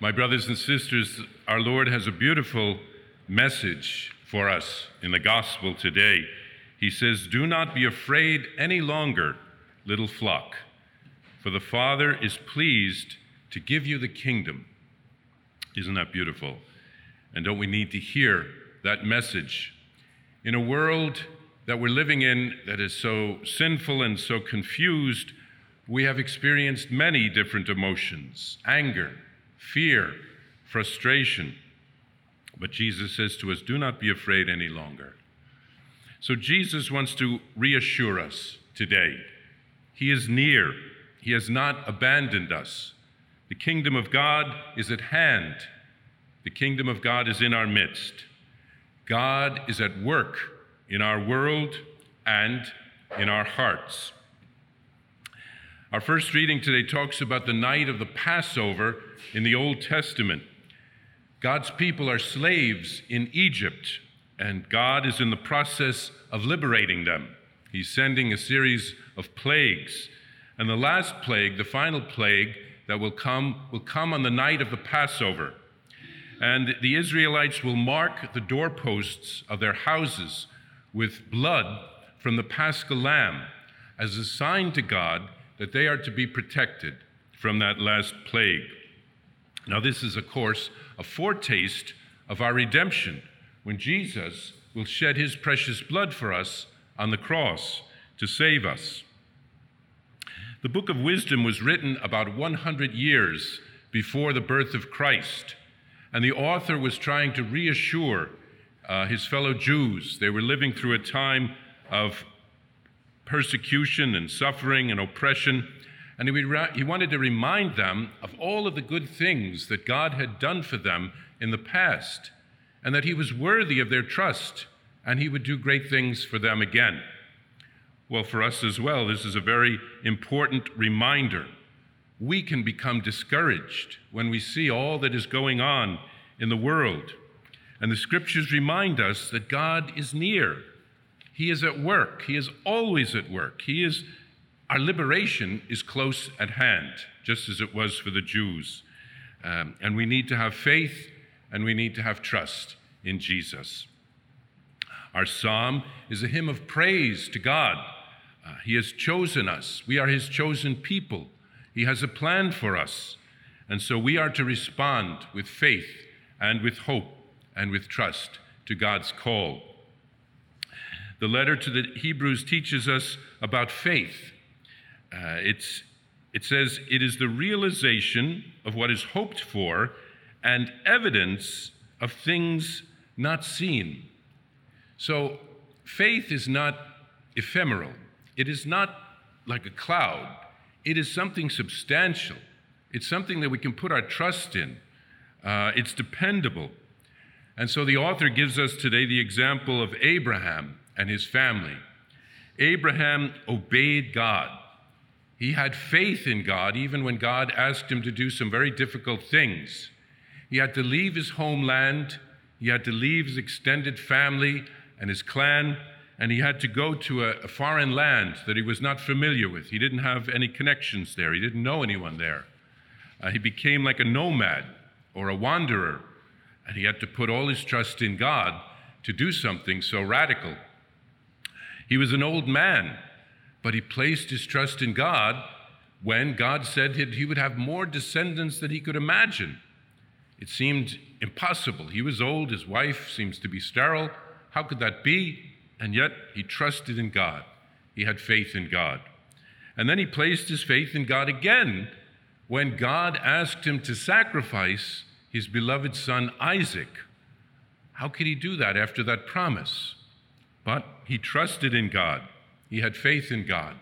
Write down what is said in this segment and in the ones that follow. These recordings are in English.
My brothers and sisters, our Lord has a beautiful message for us in the gospel today. He says, Do not be afraid any longer, little flock, for the Father is pleased to give you the kingdom. Isn't that beautiful? And don't we need to hear that message? In a world that we're living in that is so sinful and so confused, we have experienced many different emotions anger, fear, frustration. But Jesus says to us, Do not be afraid any longer. So Jesus wants to reassure us today. He is near, He has not abandoned us. The kingdom of God is at hand, the kingdom of God is in our midst. God is at work in our world and in our hearts. Our first reading today talks about the night of the Passover in the Old Testament. God's people are slaves in Egypt, and God is in the process of liberating them. He's sending a series of plagues. And the last plague, the final plague that will come, will come on the night of the Passover. And the Israelites will mark the doorposts of their houses with blood from the paschal lamb as a sign to God that they are to be protected from that last plague. Now, this is, of course, a foretaste of our redemption when Jesus will shed his precious blood for us on the cross to save us. The book of wisdom was written about 100 years before the birth of Christ, and the author was trying to reassure uh, his fellow Jews. They were living through a time of persecution and suffering and oppression. And he, wanted to remind them of all of the good things that God had done for them in the past, and that he was worthy of their trust, and he would do great things for them again. Well, for us as well, this is a very important reminder. We can become discouraged when we see all that is going on in the world. And the scriptures remind us that God is near. He is at work. He is always at work. He is our liberation is close at hand, just as it was for the Jews. Um, and we need to have faith and we need to have trust in Jesus. Our psalm is a hymn of praise to God. Uh, he has chosen us, we are His chosen people. He has a plan for us. And so we are to respond with faith and with hope and with trust to God's call. The letter to the Hebrews teaches us about faith. Uh, it's, it says, it is the realization of what is hoped for and evidence of things not seen. So, faith is not ephemeral, it is not like a cloud, it is something substantial. It's something that we can put our trust in. Uh, it's dependable. And so the author gives us today the example of Abraham and his family. Abraham obeyed God. He had faith in God even when God asked him to do some very difficult things. He had to leave his homeland, he had to leave his extended family and his clan, and he had to go to a, a foreign land that he was not familiar with. He didn't have any connections there, he didn't know anyone there. Uh, he became like a nomad or a wanderer and he had to put all his trust in God to do something so radical. He was an old man, but he placed his trust in God when God said that he would have more descendants than he could imagine. It seemed impossible. He was old, his wife seems to be sterile. How could that be? And yet he trusted in God. He had faith in God. And then he placed his faith in God again when God asked him to sacrifice his beloved son Isaac. How could he do that after that promise? But he trusted in God, he had faith in God,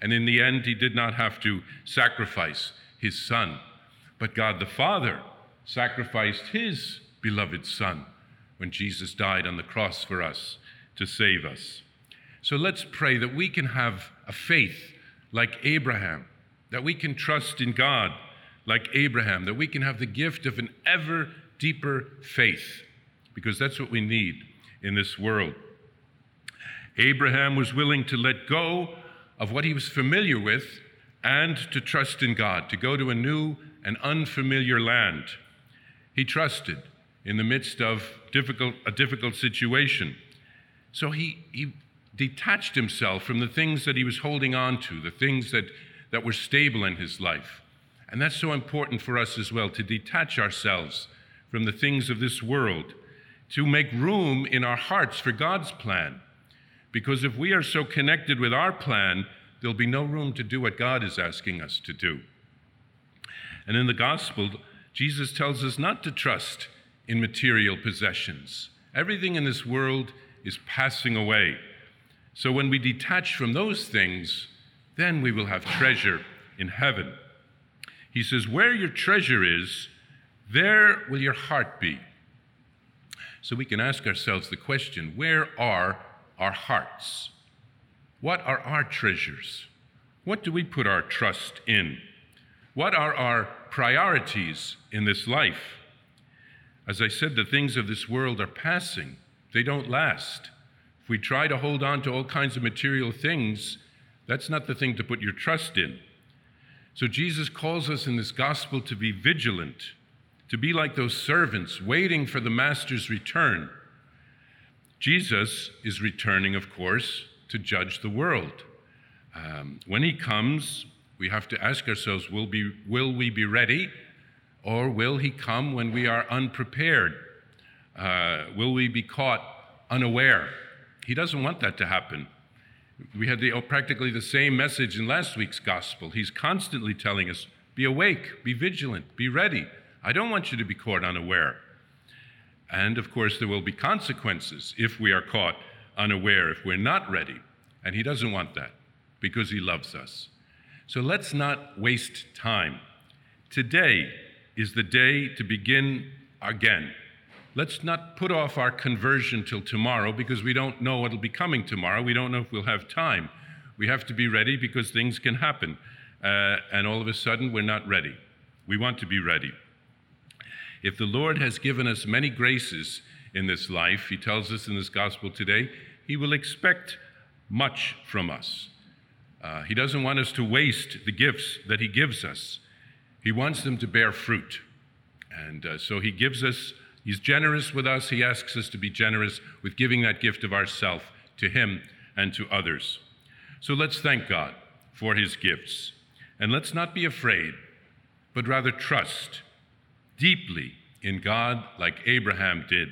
and in the end, he did not have to sacrifice his son. But God the Father sacrificed his beloved son when Jesus died on the cross for us to save us. So let's pray that we can have a faith like Abraham, that we can trust in God like Abraham, that we can have the gift of an ever deeper faith, because that's what we need in this world. Abraham was willing to let go of what he was familiar with and to trust in God, to go to a new and unfamiliar land. He trusted in the midst of difficult, a difficult situation. So he, he detached himself from the things that he was holding on to, the things that, that were stable in his life. And that's so important for us as well to detach ourselves from the things of this world, to make room in our hearts for God's plan. Because if we are so connected with our plan, there'll be no room to do what God is asking us to do. And in the gospel, Jesus tells us not to trust in material possessions. Everything in this world is passing away. So when we detach from those things, then we will have treasure in heaven. He says, Where your treasure is, there will your heart be. So we can ask ourselves the question where are our hearts? What are our treasures? What do we put our trust in? What are our priorities in this life? As I said, the things of this world are passing, they don't last. If we try to hold on to all kinds of material things, that's not the thing to put your trust in. So Jesus calls us in this gospel to be vigilant, to be like those servants waiting for the master's return. Jesus is returning, of course, to judge the world. Um, when he comes, we have to ask ourselves will, be, will we be ready, or will he come when we are unprepared? Uh, will we be caught unaware? He doesn't want that to happen. We had the, oh, practically the same message in last week's gospel. He's constantly telling us be awake, be vigilant, be ready. I don't want you to be caught unaware. And of course, there will be consequences if we are caught unaware, if we're not ready. And he doesn't want that because he loves us. So let's not waste time. Today is the day to begin again. Let's not put off our conversion till tomorrow because we don't know what'll be coming tomorrow. We don't know if we'll have time. We have to be ready because things can happen. Uh, and all of a sudden, we're not ready. We want to be ready. If the Lord has given us many graces in this life, He tells us in this gospel today, He will expect much from us. Uh, he doesn't want us to waste the gifts that He gives us, He wants them to bear fruit. And uh, so He gives us He's generous with us. He asks us to be generous with giving that gift of ourself to Him and to others. So let's thank God for His gifts. And let's not be afraid, but rather trust deeply in God like Abraham did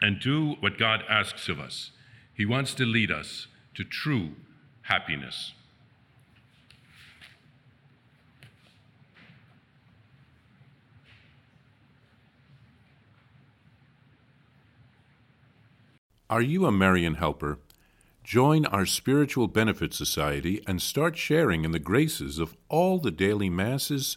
and do what God asks of us. He wants to lead us to true happiness. Are you a Marian helper? Join our Spiritual Benefit Society and start sharing in the graces of all the daily masses,